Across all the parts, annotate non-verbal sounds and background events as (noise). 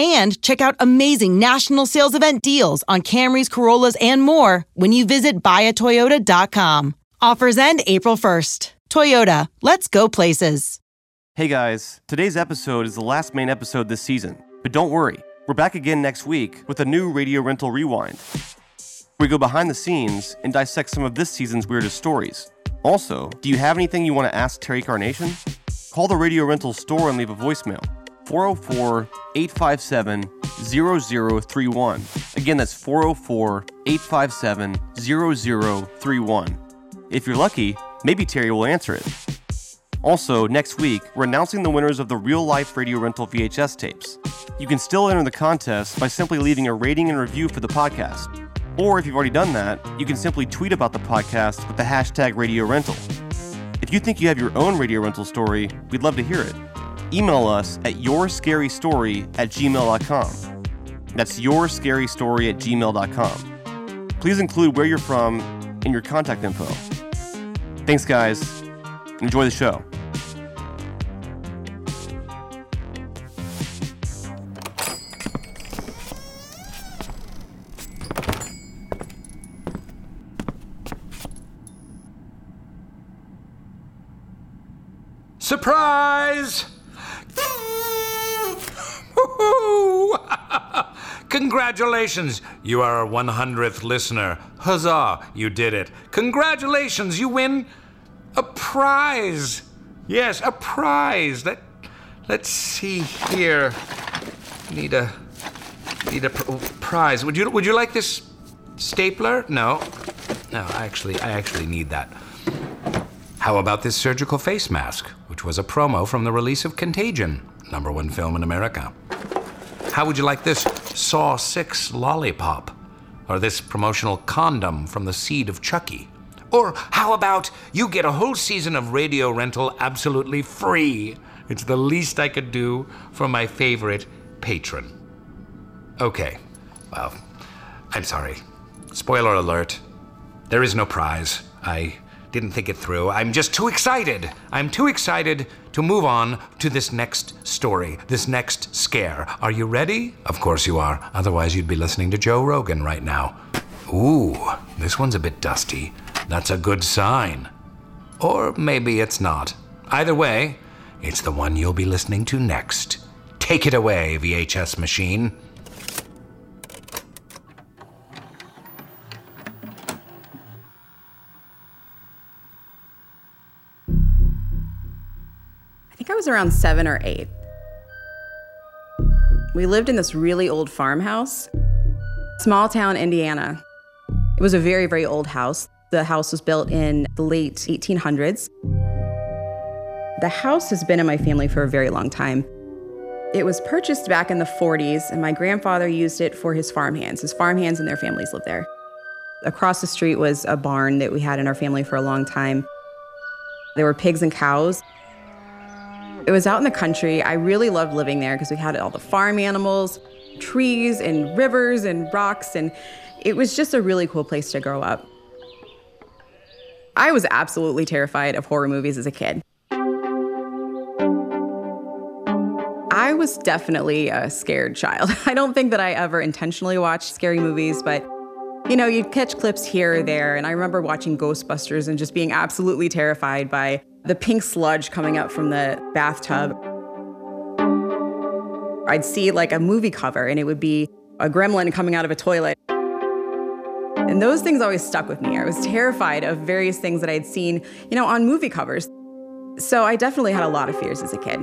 and check out amazing national sales event deals on Camrys, Corollas, and more when you visit buyatoyota.com. Offers end April 1st. Toyota, let's go places. Hey guys, today's episode is the last main episode this season. But don't worry, we're back again next week with a new Radio Rental Rewind. We go behind the scenes and dissect some of this season's weirdest stories. Also, do you have anything you want to ask Terry Carnation? Call the Radio Rental store and leave a voicemail. 404 857 0031. Again, that's 404 857 0031. If you're lucky, maybe Terry will answer it. Also, next week, we're announcing the winners of the real life radio rental VHS tapes. You can still enter the contest by simply leaving a rating and review for the podcast. Or if you've already done that, you can simply tweet about the podcast with the hashtag radio rental. If you think you have your own radio rental story, we'd love to hear it email us at yourscarystory at gmail.com. That's yourscarystory at gmail.com. Please include where you're from and your contact info. Thanks, guys. Enjoy the show. Surprise! Congratulations! You are our 100th listener. Huzzah! You did it. Congratulations! You win a prize. Yes, a prize. Let, let's see here. Need a need a pr- prize. Would you would you like this stapler? No. No, actually I actually need that. How about this surgical face mask, which was a promo from the release of Contagion, number one film in America? How would you like this Saw 6 lollipop? Or this promotional condom from the seed of Chucky? Or how about you get a whole season of radio rental absolutely free? It's the least I could do for my favorite patron. Okay, well, I'm sorry. Spoiler alert. There is no prize. I didn't think it through. I'm just too excited. I'm too excited to move on to this next story, this next scare. Are you ready? Of course you are. Otherwise, you'd be listening to Joe Rogan right now. Ooh, this one's a bit dusty. That's a good sign. Or maybe it's not. Either way, it's the one you'll be listening to next. Take it away, VHS machine. Around seven or eight. We lived in this really old farmhouse, small town Indiana. It was a very, very old house. The house was built in the late 1800s. The house has been in my family for a very long time. It was purchased back in the 40s, and my grandfather used it for his farmhands. His farmhands and their families lived there. Across the street was a barn that we had in our family for a long time. There were pigs and cows. It was out in the country. I really loved living there because we had all the farm animals, trees and rivers and rocks, and it was just a really cool place to grow up. I was absolutely terrified of horror movies as a kid. I was definitely a scared child. (laughs) I don't think that I ever intentionally watched scary movies, but you know, you'd catch clips here or there. And I remember watching Ghostbusters and just being absolutely terrified by the pink sludge coming up from the bathtub. I'd see like a movie cover and it would be a gremlin coming out of a toilet. And those things always stuck with me. I was terrified of various things that I had seen, you know, on movie covers. So I definitely had a lot of fears as a kid.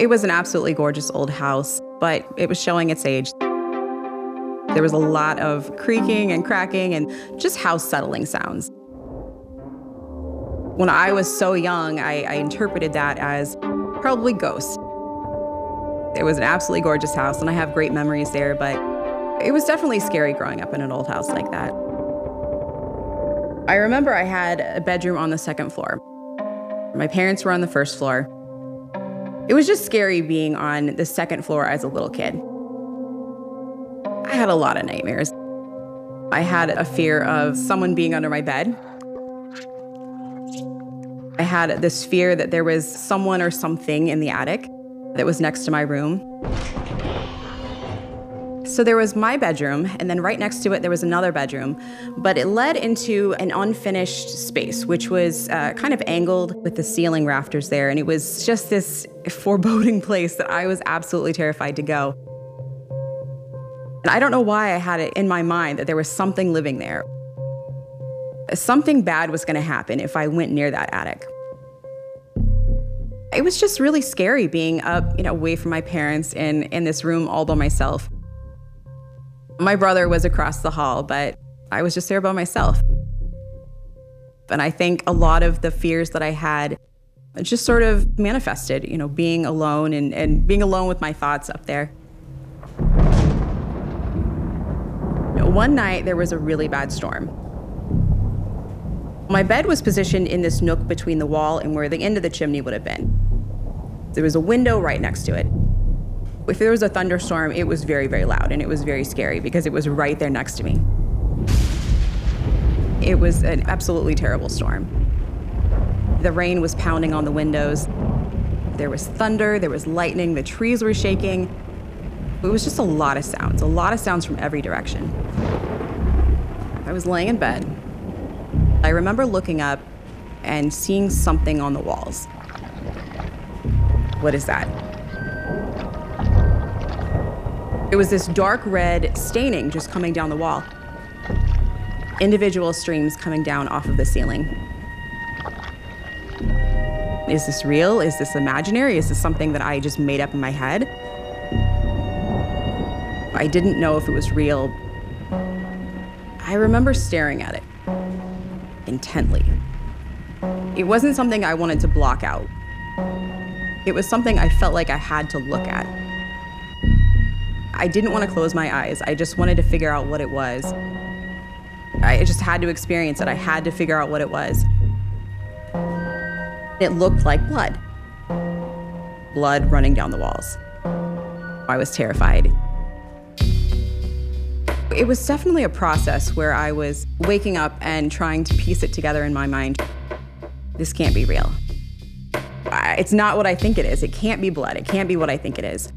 It was an absolutely gorgeous old house, but it was showing its age. There was a lot of creaking and cracking and just house settling sounds. When I was so young, I, I interpreted that as probably ghosts. It was an absolutely gorgeous house, and I have great memories there, but it was definitely scary growing up in an old house like that. I remember I had a bedroom on the second floor. My parents were on the first floor. It was just scary being on the second floor as a little kid. I had a lot of nightmares. I had a fear of someone being under my bed. I had this fear that there was someone or something in the attic that was next to my room. So there was my bedroom, and then right next to it, there was another bedroom, but it led into an unfinished space, which was uh, kind of angled with the ceiling rafters there. And it was just this foreboding (laughs) place that I was absolutely terrified to go. And I don't know why I had it in my mind that there was something living there. Something bad was going to happen if I went near that attic. It was just really scary being up, you know, away from my parents in, in this room all by myself. My brother was across the hall, but I was just there by myself. And I think a lot of the fears that I had just sort of manifested, you know, being alone and, and being alone with my thoughts up there. One night, there was a really bad storm. My bed was positioned in this nook between the wall and where the end of the chimney would have been. There was a window right next to it. If there was a thunderstorm, it was very, very loud and it was very scary because it was right there next to me. It was an absolutely terrible storm. The rain was pounding on the windows. There was thunder, there was lightning, the trees were shaking. It was just a lot of sounds, a lot of sounds from every direction. I was laying in bed. I remember looking up and seeing something on the walls. What is that? It was this dark red staining just coming down the wall. Individual streams coming down off of the ceiling. Is this real? Is this imaginary? Is this something that I just made up in my head? I didn't know if it was real. I remember staring at it intently. It wasn't something I wanted to block out. It was something I felt like I had to look at. I didn't want to close my eyes. I just wanted to figure out what it was. I just had to experience it. I had to figure out what it was. It looked like blood. Blood running down the walls. I was terrified. It was definitely a process where I was waking up and trying to piece it together in my mind. This can't be real. It's not what I think it is. It can't be blood. It can't be what I think it is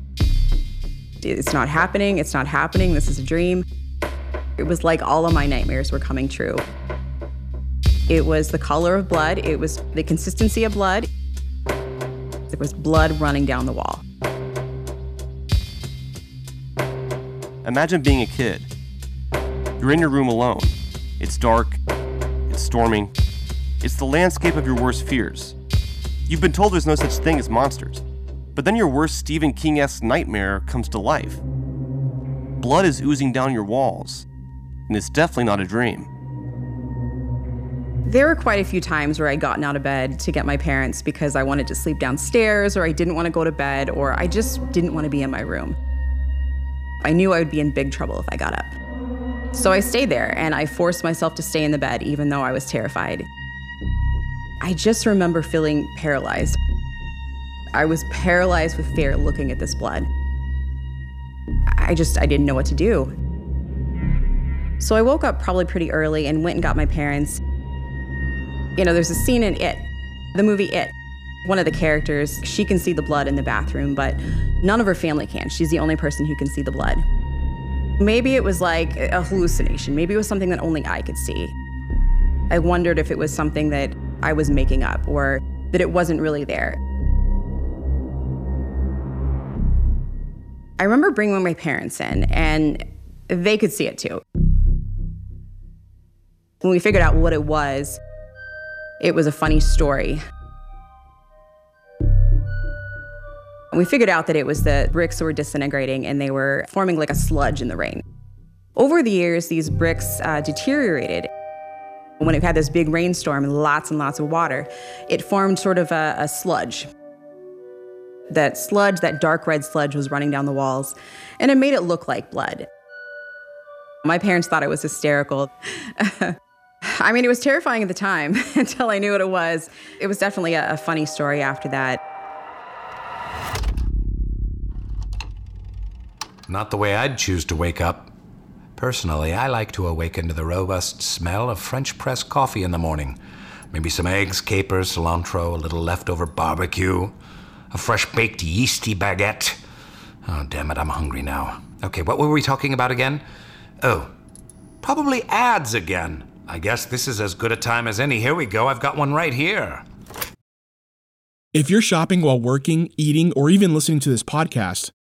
it's not happening, it's not happening, this is a dream. It was like all of my nightmares were coming true. It was the color of blood, it was the consistency of blood. There was blood running down the wall. Imagine being a kid. You're in your room alone. It's dark, it's storming, it's the landscape of your worst fears. You've been told there's no such thing as monsters. But then your worst Stephen King esque nightmare comes to life. Blood is oozing down your walls, and it's definitely not a dream. There were quite a few times where I'd gotten out of bed to get my parents because I wanted to sleep downstairs, or I didn't want to go to bed, or I just didn't want to be in my room. I knew I would be in big trouble if I got up. So I stayed there and I forced myself to stay in the bed even though I was terrified. I just remember feeling paralyzed. I was paralyzed with fear looking at this blood. I just, I didn't know what to do. So I woke up probably pretty early and went and got my parents. You know, there's a scene in It, the movie It. One of the characters, she can see the blood in the bathroom, but none of her family can. She's the only person who can see the blood. Maybe it was like a hallucination. Maybe it was something that only I could see. I wondered if it was something that I was making up or that it wasn't really there. I remember bringing my parents in, and they could see it too. When we figured out what it was, It was a funny story. We figured out that it was the bricks were disintegrating and they were forming like a sludge in the rain. Over the years, these bricks uh, deteriorated. When it had this big rainstorm and lots and lots of water, it formed sort of a, a sludge. That sludge, that dark red sludge, was running down the walls, and it made it look like blood. My parents thought it was hysterical. (laughs) I mean, it was terrifying at the time (laughs) until I knew what it was. It was definitely a, a funny story after that. Not the way I'd choose to wake up. Personally, I like to awaken to the robust smell of French press coffee in the morning. Maybe some eggs, capers, cilantro, a little leftover barbecue, a fresh baked yeasty baguette. Oh, damn it, I'm hungry now. Okay, what were we talking about again? Oh, probably ads again. I guess this is as good a time as any. Here we go, I've got one right here. If you're shopping while working, eating, or even listening to this podcast,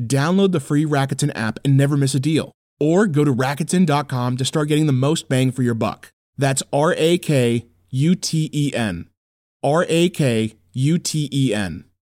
Download the free Rakuten app and never miss a deal. Or go to Rakuten.com to start getting the most bang for your buck. That's R A K U T E N. R A K U T E N.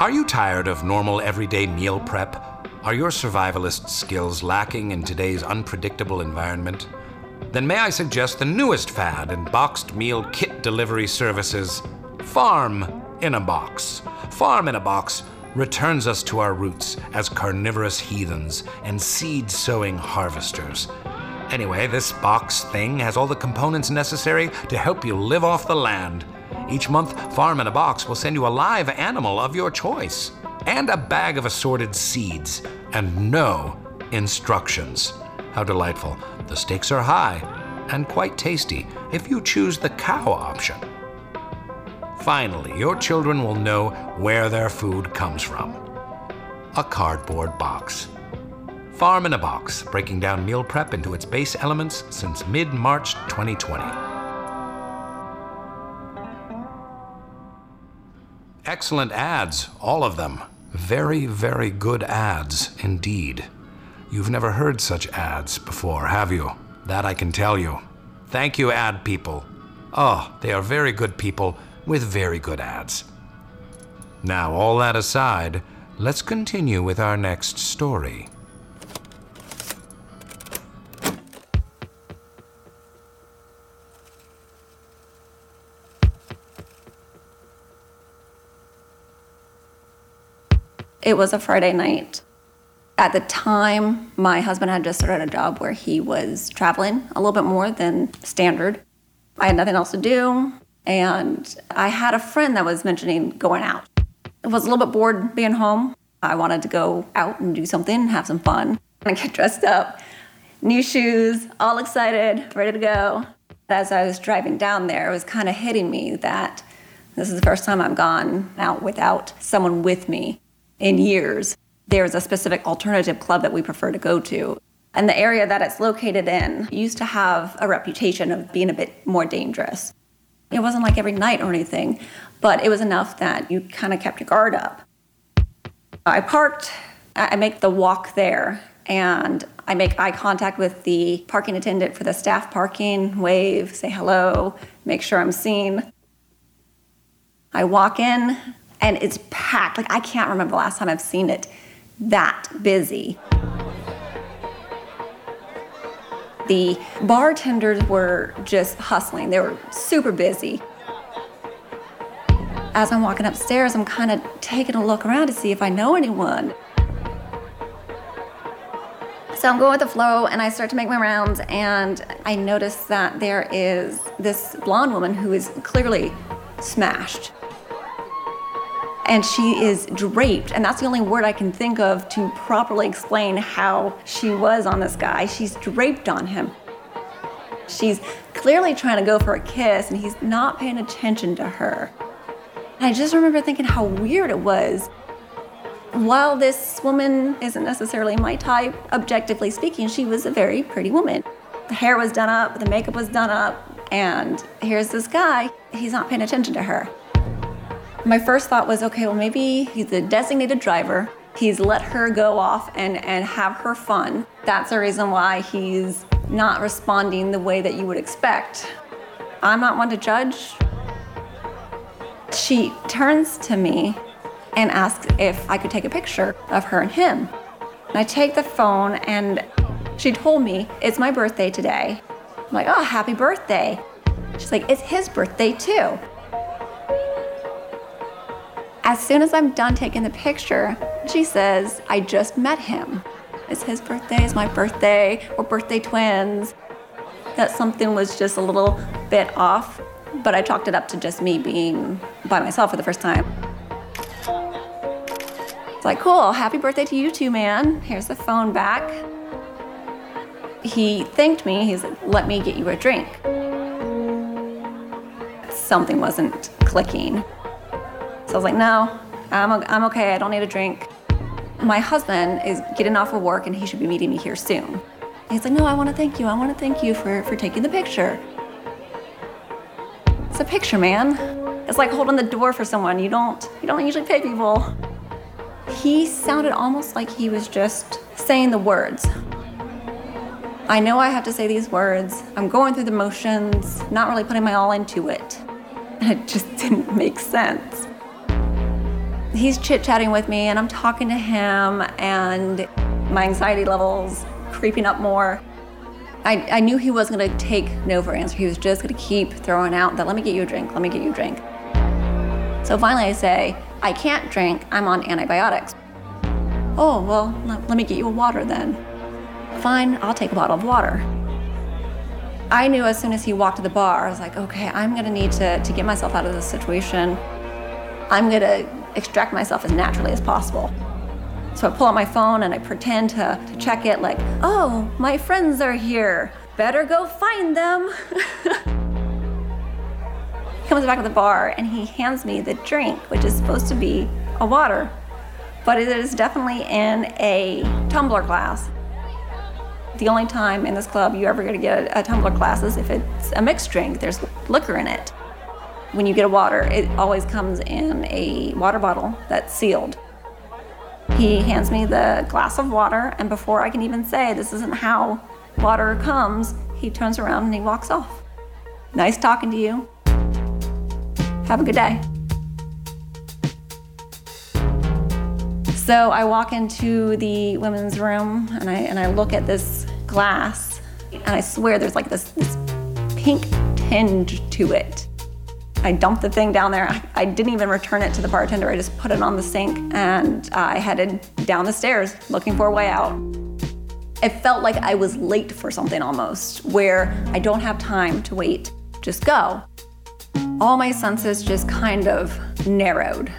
Are you tired of normal everyday meal prep? Are your survivalist skills lacking in today's unpredictable environment? Then may I suggest the newest fad in boxed meal kit delivery services Farm in a Box. Farm in a Box returns us to our roots as carnivorous heathens and seed sowing harvesters. Anyway, this box thing has all the components necessary to help you live off the land. Each month, Farm in a Box will send you a live animal of your choice and a bag of assorted seeds and no instructions. How delightful. The stakes are high and quite tasty if you choose the cow option. Finally, your children will know where their food comes from a cardboard box. Farm in a Box, breaking down meal prep into its base elements since mid March 2020. Excellent ads, all of them. Very, very good ads indeed. You've never heard such ads before, have you? That I can tell you. Thank you, ad people. Oh, they are very good people with very good ads. Now, all that aside, let's continue with our next story. It was a Friday night. At the time, my husband had just started a job where he was traveling a little bit more than standard. I had nothing else to do, and I had a friend that was mentioning going out. I was a little bit bored being home. I wanted to go out and do something, have some fun, and (laughs) get dressed up. New shoes, all excited, ready to go. As I was driving down there, it was kind of hitting me that this is the first time I've gone out without someone with me in years. There's a specific alternative club that we prefer to go to. And the area that it's located in used to have a reputation of being a bit more dangerous. It wasn't like every night or anything, but it was enough that you kind of kept your guard up. I parked, I make the walk there, and I make eye contact with the parking attendant for the staff parking, wave, say hello, make sure I'm seen. I walk in, and it's packed. Like, I can't remember the last time I've seen it that busy. The bartenders were just hustling, they were super busy. as I'm walking upstairs, I'm kind of taking a look around to see if I know anyone. So I'm going with the flow and I start to make my rounds and I notice that there is this blonde woman who is clearly smashed. And she is draped, and that's the only word I can think of to properly explain how she was on this guy. She's draped on him. She's clearly trying to go for a kiss, and he's not paying attention to her. And I just remember thinking how weird it was. While this woman isn't necessarily my type, objectively speaking, she was a very pretty woman. The hair was done up, the makeup was done up, and here's this guy, he's not paying attention to her. My first thought was okay, well, maybe he's a designated driver. He's let her go off and, and have her fun. That's the reason why he's not responding the way that you would expect. I'm not one to judge. She turns to me and asks if I could take a picture of her and him. And I take the phone and she told me, It's my birthday today. I'm like, Oh, happy birthday. She's like, It's his birthday too. As soon as I'm done taking the picture, she says, I just met him. It's his birthday, it's my birthday, we're birthday twins. That something was just a little bit off, but I chalked it up to just me being by myself for the first time. It's like, cool, happy birthday to you too, man. Here's the phone back. He thanked me, he's like, let me get you a drink. Something wasn't clicking. So I was like, no, I'm, I'm okay, I don't need a drink. My husband is getting off of work and he should be meeting me here soon. He's like, no, I want to thank you. I want to thank you for, for taking the picture. It's a picture, man. It's like holding the door for someone. You don't you don't usually pay people. He sounded almost like he was just saying the words. I know I have to say these words. I'm going through the motions, not really putting my all into it. And (laughs) it just didn't make sense. He's chit chatting with me, and I'm talking to him, and my anxiety levels creeping up more. I, I knew he wasn't going to take no for an answer. He was just going to keep throwing out that, let me get you a drink, let me get you a drink. So finally I say, I can't drink, I'm on antibiotics. Oh, well, let, me get you a water then. Fine, I'll take a bottle of water. I knew as soon as he walked to the bar, I was like, okay, I'm going to need to, to get myself out of this situation. I'm going to extract myself as naturally as possible. So I pull out my phone and I pretend to, to check it, like, oh, my friends are here. Better go find them. (laughs) he comes back to the bar and he hands me the drink, which is supposed to be a water, but it is definitely in a tumbler glass. The only time in this club you're ever going to get a, a tumbler glass is if it's a mixed drink, there's liquor in it. When you get a water, it always comes in a water bottle that's sealed. He hands me the glass of water, and before I can even say this isn't how water comes, he turns around and he walks off. Nice talking to you. Have a good day. So I walk into the women's room and I and I look at this glass and I swear there's like this, this pink tinge to it. I dumped the thing down there. I, didn't even return it to the bartender. I just put it on the sink and I headed down the stairs looking for a way out. It felt like I was late for something almost, where I don't have time to wait, just go. All my senses just kind of narrowed.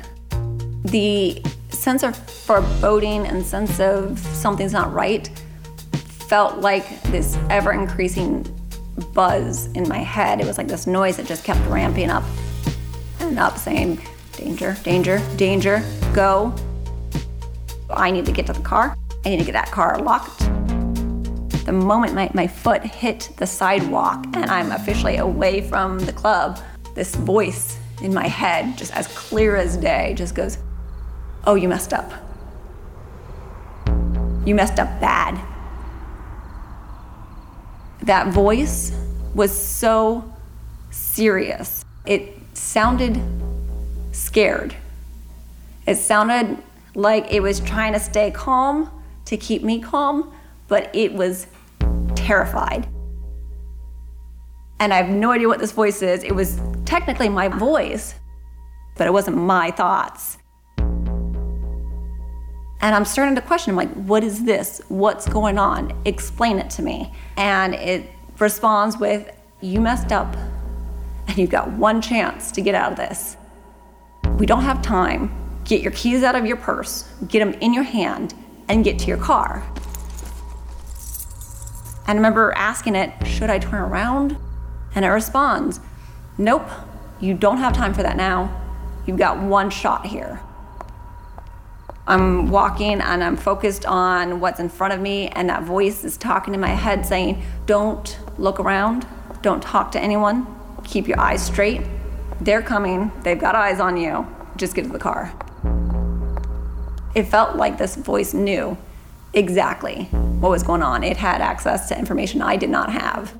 The sense of foreboding and sense of something's not right felt like this ever increasing buzz in my head. It was like this noise that just kept ramping up and up, saying, Danger, danger, danger, go. I need to get to the car. I need to get that car locked. The moment my, my foot hit the sidewalk and I'm officially away from the club, this voice in my head, just as clear as day, just goes, Oh, you messed up. You messed up bad that voice was so serious. It sounded scared. It sounded like it was trying to stay calm to keep me calm, but it was terrified. And I have no idea what this voice is. It was technically my voice, but it wasn't my thoughts. And I'm starting to question, I'm like, what is this? What's going on? Explain it to me. And it responds with, you messed up and you've got one chance to get out of this. We don't have time. Get your keys out of your purse, get them in your hand, and get to your car. And I remember asking it, should I turn around? And it responds, nope, you don't have time for that now. You've got one shot here. I'm walking and I'm focused on what's in front of me, and that voice is talking in my head saying, Don't look around, don't talk to anyone, keep your eyes straight. They're coming, they've got eyes on you, just get to the car. It felt like this voice knew exactly what was going on. It had access to information I did not have.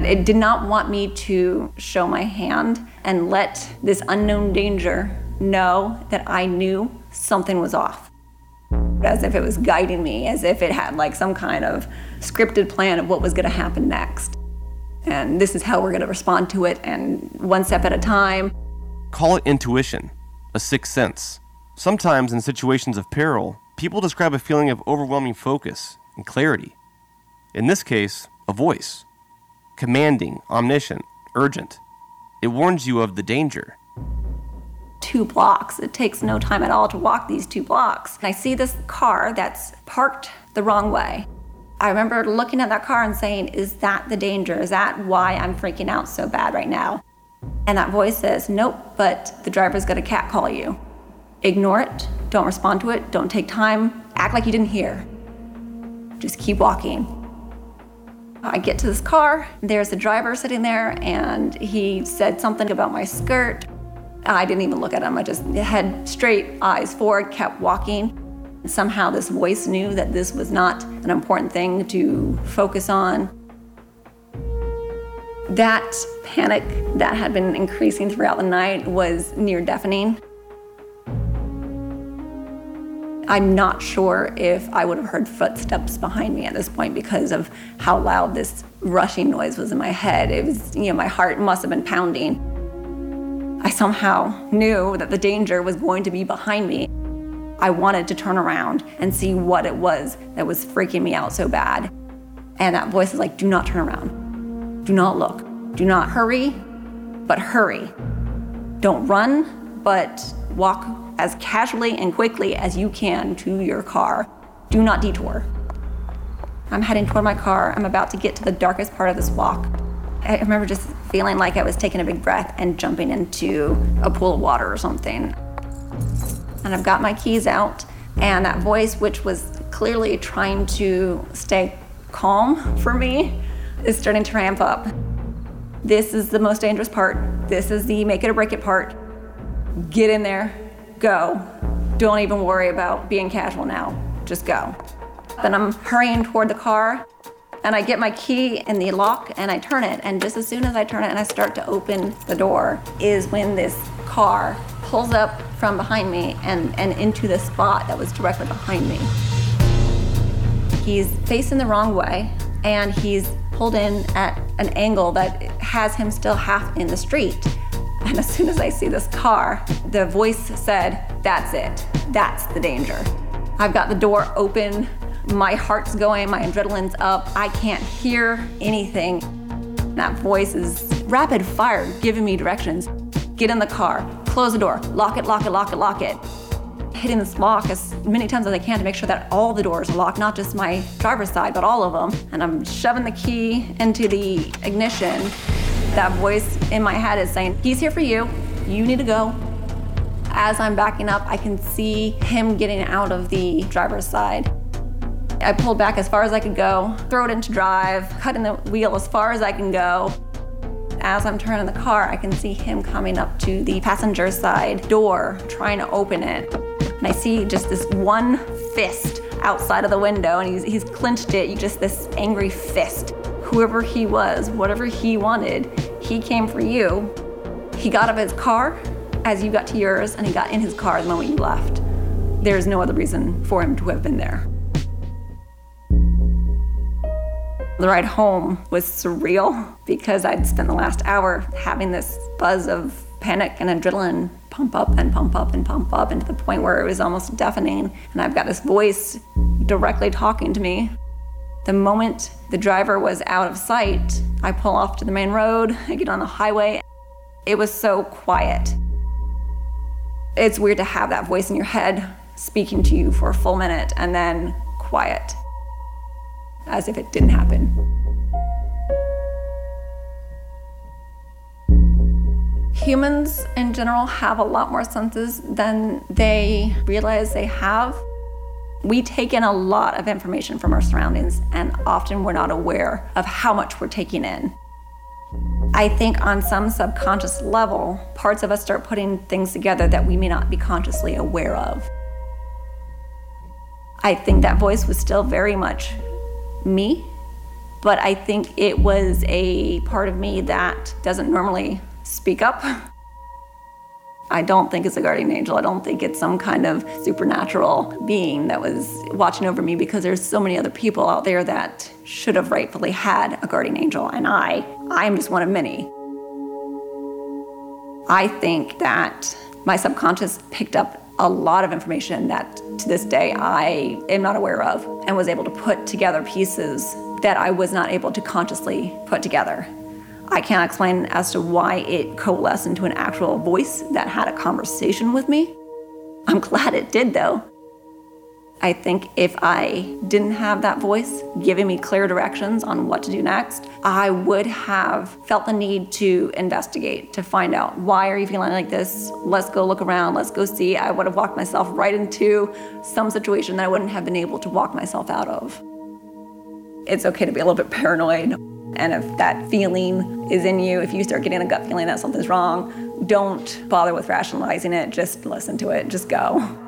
It did not want me to show my hand and let this unknown danger know that I knew something was off. As if it was guiding me, as if it had like some kind of scripted plan of what was going to happen next. And this is how we're going to respond to it, and one step at a time. Call it intuition, a sixth sense. Sometimes in situations of peril, people describe a feeling of overwhelming focus and clarity. In this case, a voice. Commanding, omniscient, urgent. It warns you of the danger two blocks. It takes no time at all to walk these two blocks. And I see this car that's parked the wrong way. I remember looking at that car and saying, Is that the danger? Is that why I'm freaking out so bad right now? And that voice says, Nope, but the driver's gonna catcall you. Ignore it, don't respond to it, don't take time, act like you didn't hear. Just keep walking. I get to this car, there's the driver sitting there, and he said something about my skirt. I didn't even look at him. I just had straight eyes forward, kept walking. Somehow, this voice knew that this was not an important thing to focus on. That panic that had been increasing throughout the night was near deafening. I'm not sure if I would have heard footsteps behind me at this point because of how loud this rushing noise was in my head. It was, you know, my heart must have been pounding. I somehow knew that the danger was going to be behind me. I wanted to turn around and see what it was that was freaking me out so bad. And that voice is like, do not turn around. Do not look. Do not hurry, but hurry. Don't run, but walk as casually and quickly as you can to your car. Do not detour. I'm heading toward my car. I'm about to get to the darkest part of this walk. I remember just feeling like I was taking a big breath and jumping into a pool of water or something. And I've got my keys out, and that voice, which was clearly trying to stay calm for me, is starting to ramp up. This is the most dangerous part. This is the make it or break it part. Get in there, go. Don't even worry about being casual now. Just go. Then I'm hurrying toward the car and I get my key in the lock and I turn it. And just as soon as I turn it and I start to open the door, is when this car pulls up from behind me and, and into the spot that was directly behind me. He's facing the wrong way and he's pulled in at an angle that has him still half in the street. And as soon as I see this car, the voice said, That's it. That's the danger. I've got the door open my heart's going, my adrenaline's up. I can't hear anything. That voice is rapid fire giving me directions. Get in the car, close the door, lock it, lock it, lock it, lock it. Hitting this lock as many times as I can to make sure that all the doors are locked, not just my driver's side, but all of them. And I'm shoving the key into the ignition. That voice in my head is saying, He's here for you. You need to go. As I'm backing up, I can see him getting out of the driver's side. I pulled back as far as I could go, throw it into drive, cutting the wheel as far as I can go. As I'm turning the car, I can see him coming up to the passenger side door, trying to open it. And I see just this one fist outside of the window, and he's, he's clenched it, just this angry fist. Whoever he was, whatever he wanted, he came for you. He got out of his car as you got to yours, and he got in his car the moment you left. There's no other reason for him to have been there. The ride home was surreal because I'd spent the last hour having this buzz of panic and adrenaline pump up and pump up and pump up and to the point where it was almost deafening. And I've got this voice directly talking to me. The moment the driver was out of sight, I pull off to the main road, I get on the highway. It was so quiet. It's weird to have that voice in your head speaking to you for a full minute and then quiet, as if it didn't happen. Humans in general have a lot more senses than they realize they have. We take in a lot of information from our surroundings, and often we're not aware of how much we're taking in. I think on some subconscious level, parts of us start putting things together that we may not be consciously aware of. I think that voice was still very much me, but I think it was a part of me that doesn't normally speak up. (laughs) I don't think it's a guardian angel. I don't think it's some kind of supernatural being that was watching over me because there's so many other people out there that should have rightfully had a guardian angel and I I'm just one of many. I think that my subconscious picked up a lot of information that to this day I am not aware of and was able to put together pieces that I was not able to consciously put together. I can't explain as to why it coalesced into an actual voice that had a conversation with me. I'm glad it did, though. I think if I didn't have that voice giving me clear directions on what to do next, I would have felt the need to investigate, to find out why are you feeling like this? Let's go look around, let's go see. I would have walked myself right into some situation that I wouldn't have been able to walk myself out of. It's okay to be a little bit paranoid. And if that feeling is in you, if you start getting a gut feeling that something's wrong, don't bother with rationalizing it. Just listen to it. Just go.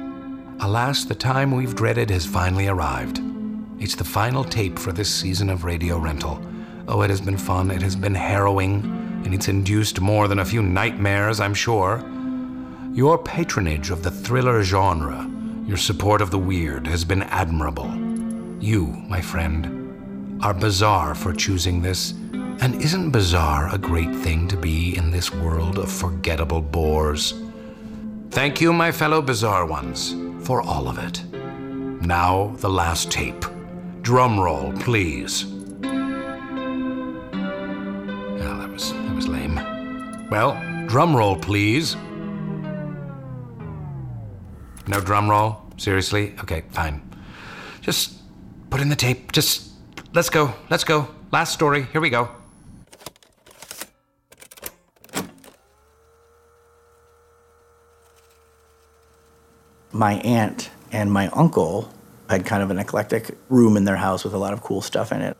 Alas, the time we've dreaded has finally arrived. It's the final tape for this season of Radio Rental. Oh, it has been fun, it has been harrowing, and it's induced more than a few nightmares, I'm sure. Your patronage of the thriller genre, your support of the weird, has been admirable. You, my friend, are bizarre for choosing this. And isn't bizarre a great thing to be in this world of forgettable bores? Thank you, my fellow bizarre ones, for all of it. Now, the last tape. Drum roll, please. Oh, that was that was lame. Well, drum roll, please. No drum roll? Seriously? Okay, fine. Just put in the tape. Just Let's go. Let's go. Last story. Here we go. My aunt and my uncle had kind of an eclectic room in their house with a lot of cool stuff in it.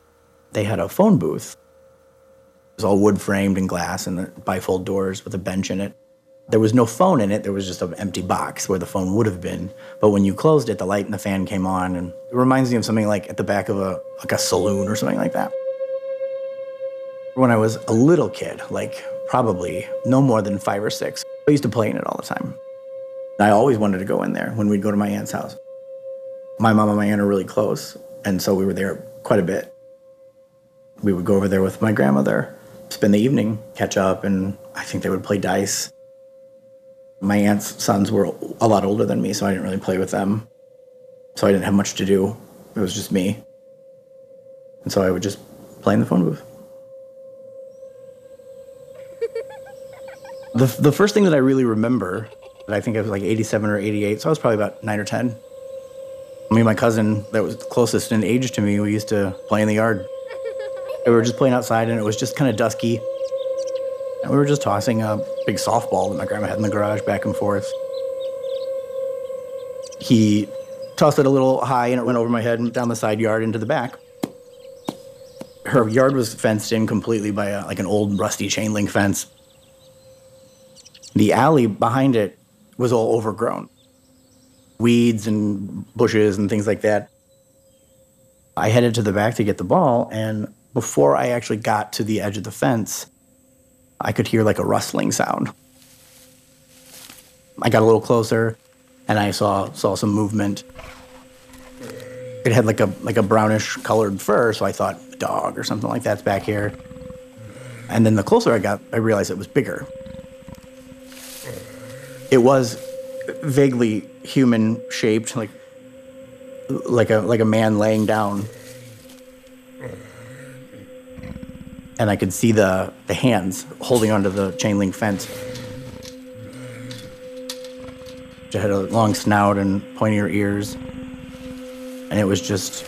They had a phone booth. It was all wood framed and glass and bifold doors with a bench in it. There was no phone in it, there was just an empty box where the phone would have been. But when you closed it, the light and the fan came on, and it reminds me of something like at the back of a like a saloon or something like that. When I was a little kid, like probably no more than five or six, I used to play in it all the time. I always wanted to go in there when we'd go to my aunt's house. My mom and my aunt are really close, and so we were there quite a bit. We would go over there with my grandmother, spend the evening, catch up, and I think they would play dice. My aunt's sons were a lot older than me, so I didn't really play with them. So I didn't have much to do. It was just me. And so I would just play in the phone booth. (laughs) the, the first thing that I really remember, I think I was like 87 or 88, so I was probably about 9 or 10. Me and my cousin that was closest in age to me, we used to play in the yard. We were just playing outside and it was just kind of dusky. And we were just tossing a big softball that my grandma had in the garage back and forth. He tossed it a little high and it went over my head and down the side yard into the back. Her yard was fenced in completely by a, like an old rusty chain link fence. The alley behind it was all overgrown weeds and bushes and things like that. I headed to the back to get the ball, and before I actually got to the edge of the fence, I could hear like a rustling sound. I got a little closer and I saw saw some movement. It had like a like a brownish colored fur, so I thought a dog or something like that's back here. And then the closer I got, I realized it was bigger. It was vaguely human shaped, like like a like a man laying down. And I could see the, the hands holding onto the chain link fence. It had a long snout and pointier ears. And it was just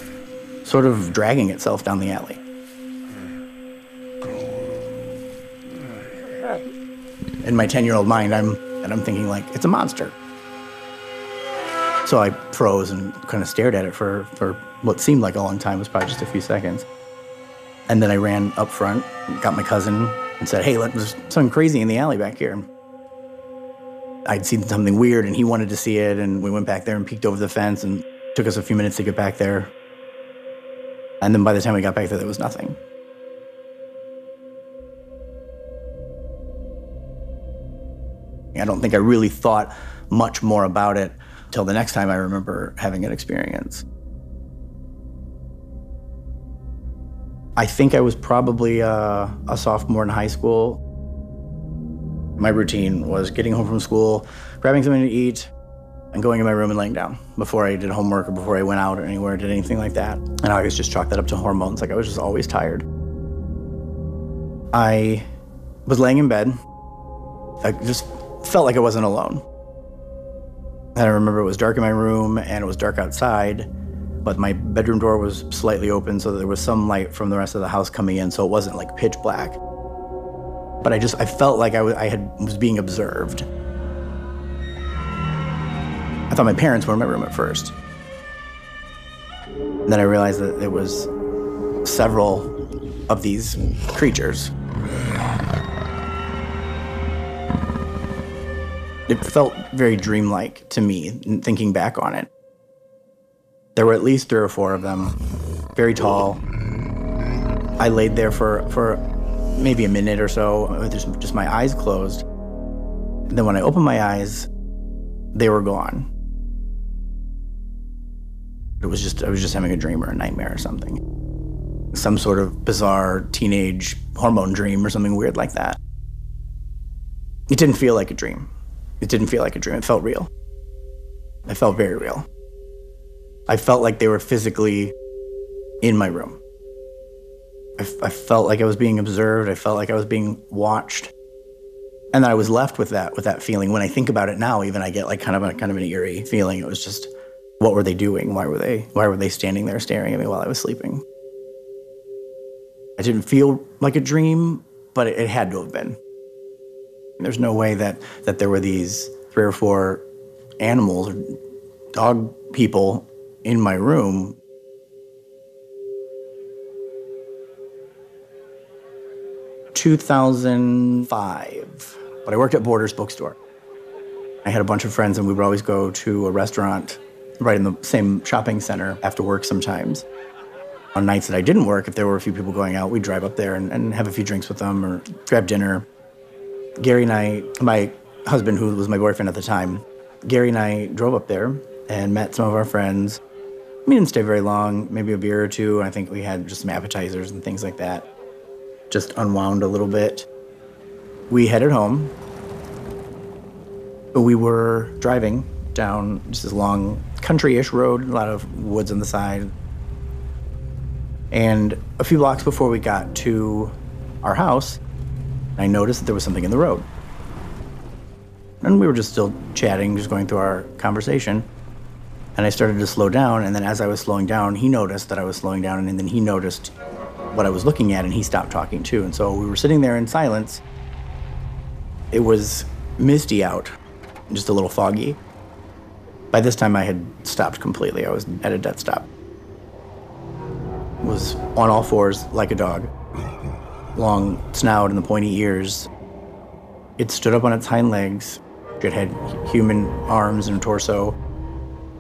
sort of dragging itself down the alley. In my 10 year old mind, I'm, and I'm thinking, like, it's a monster. So I froze and kind of stared at it for, for what seemed like a long time. It was probably just a few seconds. And then I ran up front, got my cousin, and said, Hey, there's something crazy in the alley back here. I'd seen something weird and he wanted to see it. And we went back there and peeked over the fence and took us a few minutes to get back there. And then by the time we got back there, there was nothing. I don't think I really thought much more about it till the next time I remember having an experience. I think I was probably uh, a sophomore in high school. My routine was getting home from school, grabbing something to eat, and going in my room and laying down before I did homework or before I went out or anywhere, did anything like that. And I always just chalked that up to hormones. Like I was just always tired. I was laying in bed. I just felt like I wasn't alone. And I remember it was dark in my room and it was dark outside, but my bedroom door was slightly open so there was some light from the rest of the house coming in, so it wasn't like pitch black. But I just, I felt like I, w- I had, was being observed. I thought my parents were in my room at first. And then I realized that it was several of these creatures. It felt very dreamlike to me, thinking back on it. There were at least three or four of them, very tall. I laid there for, for maybe a minute or so, with just, my eyes closed. Then when I opened my eyes, they were gone. It was just, I was just having a dream or a nightmare or something. Some sort of bizarre teenage hormone dream or something weird like that. It didn't feel like a dream. It didn't feel like a dream. It felt real. It felt very real. I felt like they were physically in my room. I, felt like I was being observed. I felt like I was being watched. And then I was left with that, with that feeling. When I think about it now, even I get like kind of a kind of an eerie feeling. It was just, what were they doing? Why were they, why were they standing there staring at me while I was sleeping? I didn't feel like a dream, but it, it had to have been. There's no way that, that there were these three or four animals or dog people in my room. Two thousand five, but I worked at Borders Bookstore. I had a bunch of friends, and we would always go to a restaurant right in the same shopping center after work sometimes. On nights that I didn't work, if there were a few people going out, we'd drive up there and, and have a few drinks with them or grab dinner. Gary and I, my husband, who was my boyfriend at the time, Gary and I drove up there and met some of our friends. We didn't stay very long, maybe a beer or two. I think we had just some appetizers and things like that. Just unwound a little bit. We headed home. We were driving down just this long country-ish road, a lot of woods on the side. And a few blocks before we got to our house, I noticed that there was something in the road. And we were just still chatting, just going through our conversation. And I started to slow down. And then as I was slowing down, he noticed that I was slowing down. And then he noticed what I was looking at and he stopped talking too. And so we were sitting there in silence. It was misty out, just a little foggy. By this time, I had stopped completely. I was at a dead stop. Was on all fours like a dog, long snout and the pointy ears. It stood up on its hind legs. It had human arms and torso,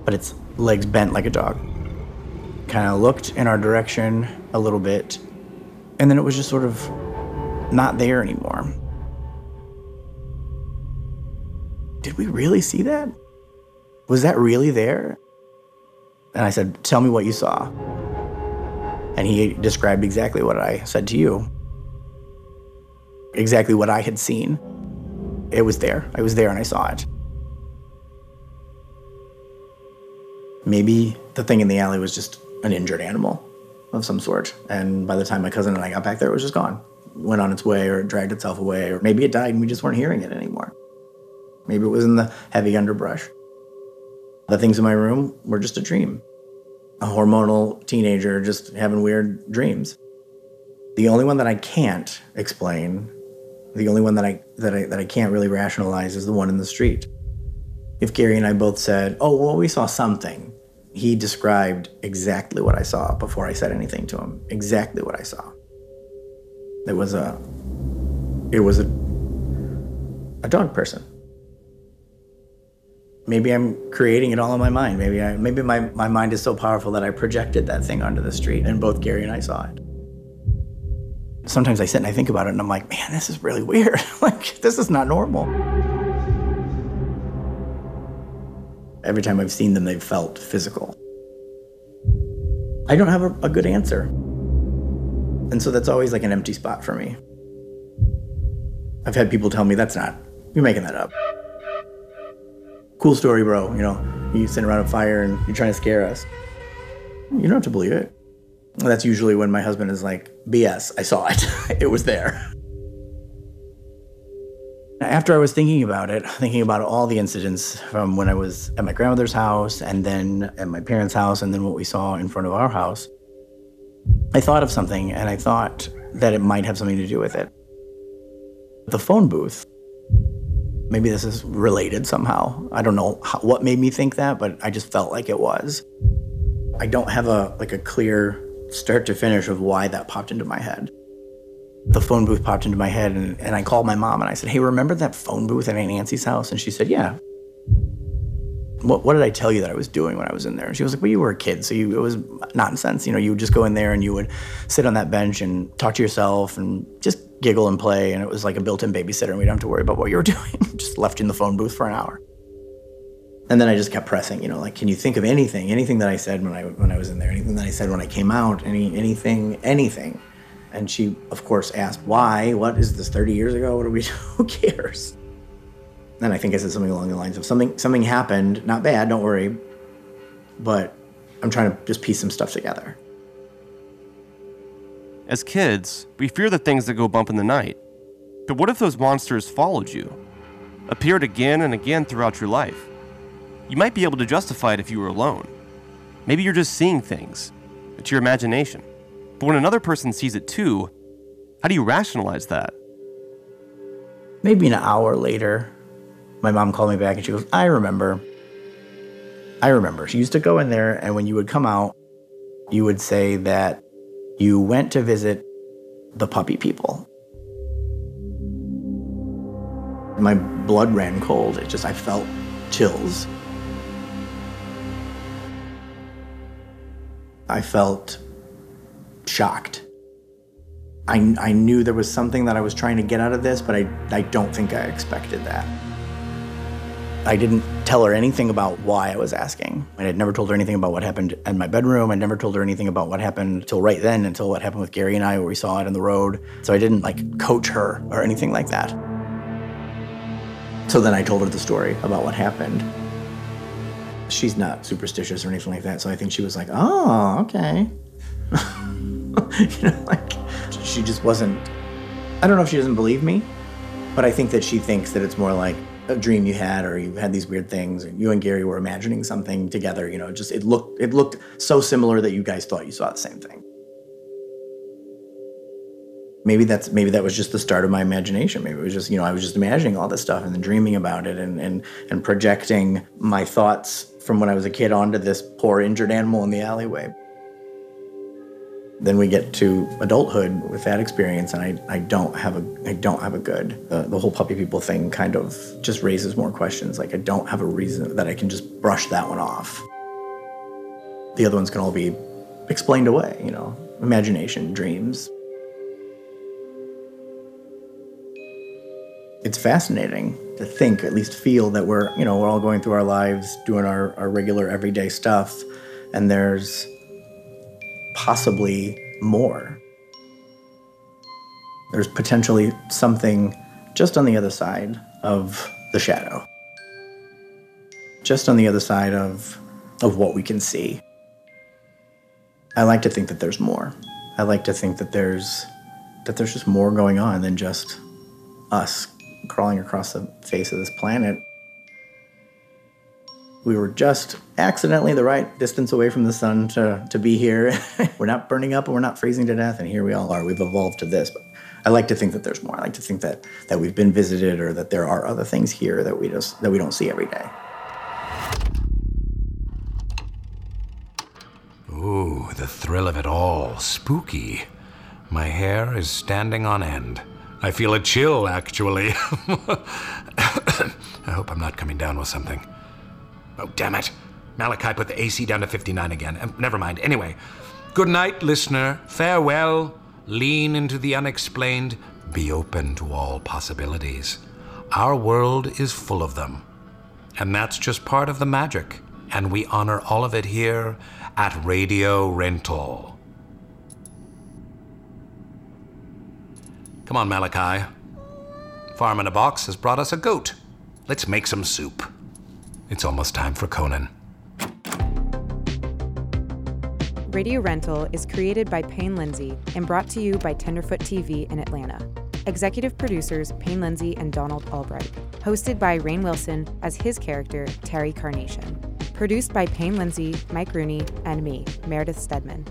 but its legs bent like a dog. Kind of looked in our direction a little bit, and then it was just sort of not there anymore. Did we really see that? Was that really there? And I said, Tell me what you saw. And he described exactly what I said to you. Exactly what I had seen. It was there. I was there and I saw it. Maybe the thing in the alley was just an injured animal of some sort. And by the time my cousin and I got back there, it was just gone. Went on its way or it dragged itself away, or maybe it died and we just weren't hearing it anymore. Maybe it was in the heavy underbrush. The things in my room were just a dream. A hormonal teenager just having weird dreams. The only one that I can't explain, the only one that I that I that I can't really rationalize is the one in the street. If Gary and I both said, "Oh, well, we saw something," he described exactly what I saw before I said anything to him. Exactly what I saw. It was a it was a a dog person maybe I'm creating it all in my mind. Maybe I, maybe my, my mind is so powerful that I projected that thing onto the street and both Gary and I saw it. Sometimes I sit and I think about it and I'm like, man, this is really weird. (laughs) like, this is not normal. Every time I've seen them, they've felt physical. I don't have a, a good answer. And so that's always like an empty spot for me. I've had people tell me, that's not, you're making that up cool story, bro. You know, you sitting around a fire and you're trying to scare us. You don't have to believe it. That's usually when my husband is like, BS, I saw it. (laughs) it was there. After I was thinking about it, thinking about all the incidents from when I was at my grandmother's house and then at my parents' house and then what we saw in front of our house, I thought of something and I thought that it might have something to do with it. The phone booth maybe this is related somehow. I don't know how, what made me think that, but I just felt like it was. I don't have a like a clear start to finish of why that popped into my head. The phone booth popped into my head, and, and I called my mom and I said, Hey, remember that phone booth at Aunt Nancy's house? And she said, Yeah. What, what did I tell you that I was doing when I was in there? And she was like, Well, you were a kid, so you, it was nonsense. You know, you would just go in there and you would sit on that bench and talk to yourself and just giggle and play. And it was like a built in babysitter, and we don't have to worry about what you were (laughs) doing. just left in the phone booth for an hour. And then I just kept pressing, you know, like, can you think of anything, anything that I said when I when I was in there, anything that I said when I came out, any anything, anything. And she, of course, asked, why? What is this 30 years ago? What are we (laughs) Who cares? And I think I said something along the lines of something something happened, not bad, don't worry. But I'm trying to just piece some stuff together. As kids, we fear the things that go bump in the night. But what if those monsters followed you? Appeared again and again throughout your life? You might be able to justify it if you were alone. Maybe you're just seeing things. It's your imagination. But when another person sees it too, how do you rationalize that? Maybe an hour later, my mom called me back and she goes, I remember. I remember she used to go in there, and when you would come out, you would say that you went to visit the puppy people. My blood ran cold. It just, I felt chills. I felt shocked. I, I knew there was something that I was trying to get out of this, but I, I don't think I expected that. I didn't tell her anything about why I was asking. I had never told her anything about what happened in my bedroom. I never told her anything about what happened until right then, until what happened with Gary and I, where we saw it on the road. So I didn't like coach her or anything like that. So then I told her the story about what happened. She's not superstitious or anything like that, so I think she was like, oh, okay. (laughs) you know, like she just wasn't. I don't know if she doesn't believe me, but I think that she thinks that it's more like a dream you had or you had these weird things and you and Gary were imagining something together, you know, just it looked it looked so similar that you guys thought you saw the same thing. Maybe that's maybe that was just the start of my imagination. Maybe it was just, you know, I was just imagining all this stuff and then dreaming about it and and and projecting my thoughts from when I was a kid onto this poor injured animal in the alleyway. Then we get to adulthood with that experience, and I, I don't have a I don't have a good the, the whole puppy people thing kind of just raises more questions. Like I don't have a reason that I can just brush that one off. The other ones can all be explained away, you know, imagination, dreams. It's fascinating to think, at least feel that we're, you know, we're all going through our lives doing our, our regular everyday stuff, and there's possibly more. There's potentially something just on the other side of the shadow, just on the other side of, of what we can see. I like to think that there's more. I like to think that there's that there's just more going on than just us crawling across the face of this planet we were just accidentally the right distance away from the sun to, to be here. (laughs) we're not burning up and we're not freezing to death, and here we all are. We've evolved to this. But I like to think that there's more. I like to think that that we've been visited or that there are other things here that we just that we don't see every day. Ooh, the thrill of it all. Spooky. My hair is standing on end. I feel a chill, actually. (coughs) I hope I'm not coming down with something. Oh, damn it. Malachi put the AC down to 59 again. Uh, never mind. Anyway, good night, listener. Farewell. Lean into the unexplained. Be open to all possibilities. Our world is full of them. And that's just part of the magic. And we honor all of it here at Radio Rental. Come on, Malachi. Farm in a Box has brought us a goat. Let's make some soup. It's almost time for Conan. Radio Rental is created by Payne Lindsay and brought to you by Tenderfoot TV in Atlanta. Executive producers Payne Lindsay and Donald Albright. Hosted by Rainn Wilson as his character, Terry Carnation. Produced by Payne Lindsay, Mike Rooney, and me, Meredith Stedman.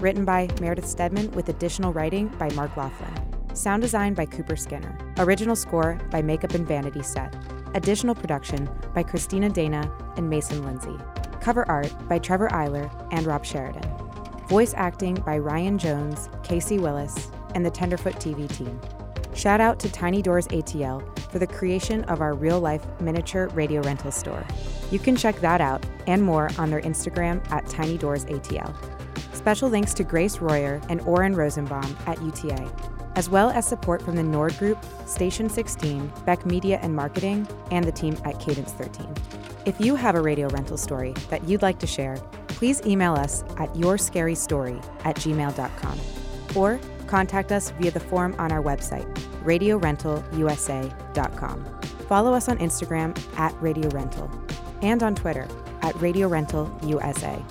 Written by Meredith Stedman with additional writing by Mark Laughlin. Sound design by Cooper Skinner. Original score by Makeup and Vanity Set. Additional production by Christina Dana and Mason Lindsay. Cover art by Trevor Eiler and Rob Sheridan. Voice acting by Ryan Jones, Casey Willis, and the Tenderfoot TV team. Shout out to Tiny Doors ATL for the creation of our real life miniature radio rental store. You can check that out and more on their Instagram at Tiny Doors ATL. Special thanks to Grace Royer and Oren Rosenbaum at UTA as well as support from the Nord Group, Station 16, Beck Media and Marketing, and the team at Cadence 13. If you have a radio rental story that you'd like to share, please email us at yourscarystory at gmail.com or contact us via the form on our website, radiorentalusa.com. Follow us on Instagram at Radio Rental and on Twitter at Radio Rental USA.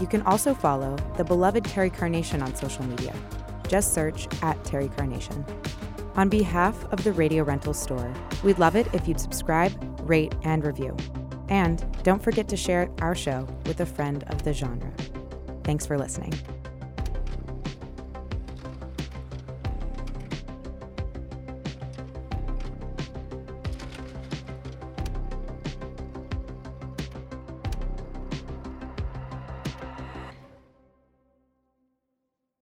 You can also follow the beloved Terry Carnation on social media just search at Terry Carnation. On behalf of the Radio Rental Store, we'd love it if you'd subscribe, rate, and review. And don't forget to share our show with a friend of the genre. Thanks for listening.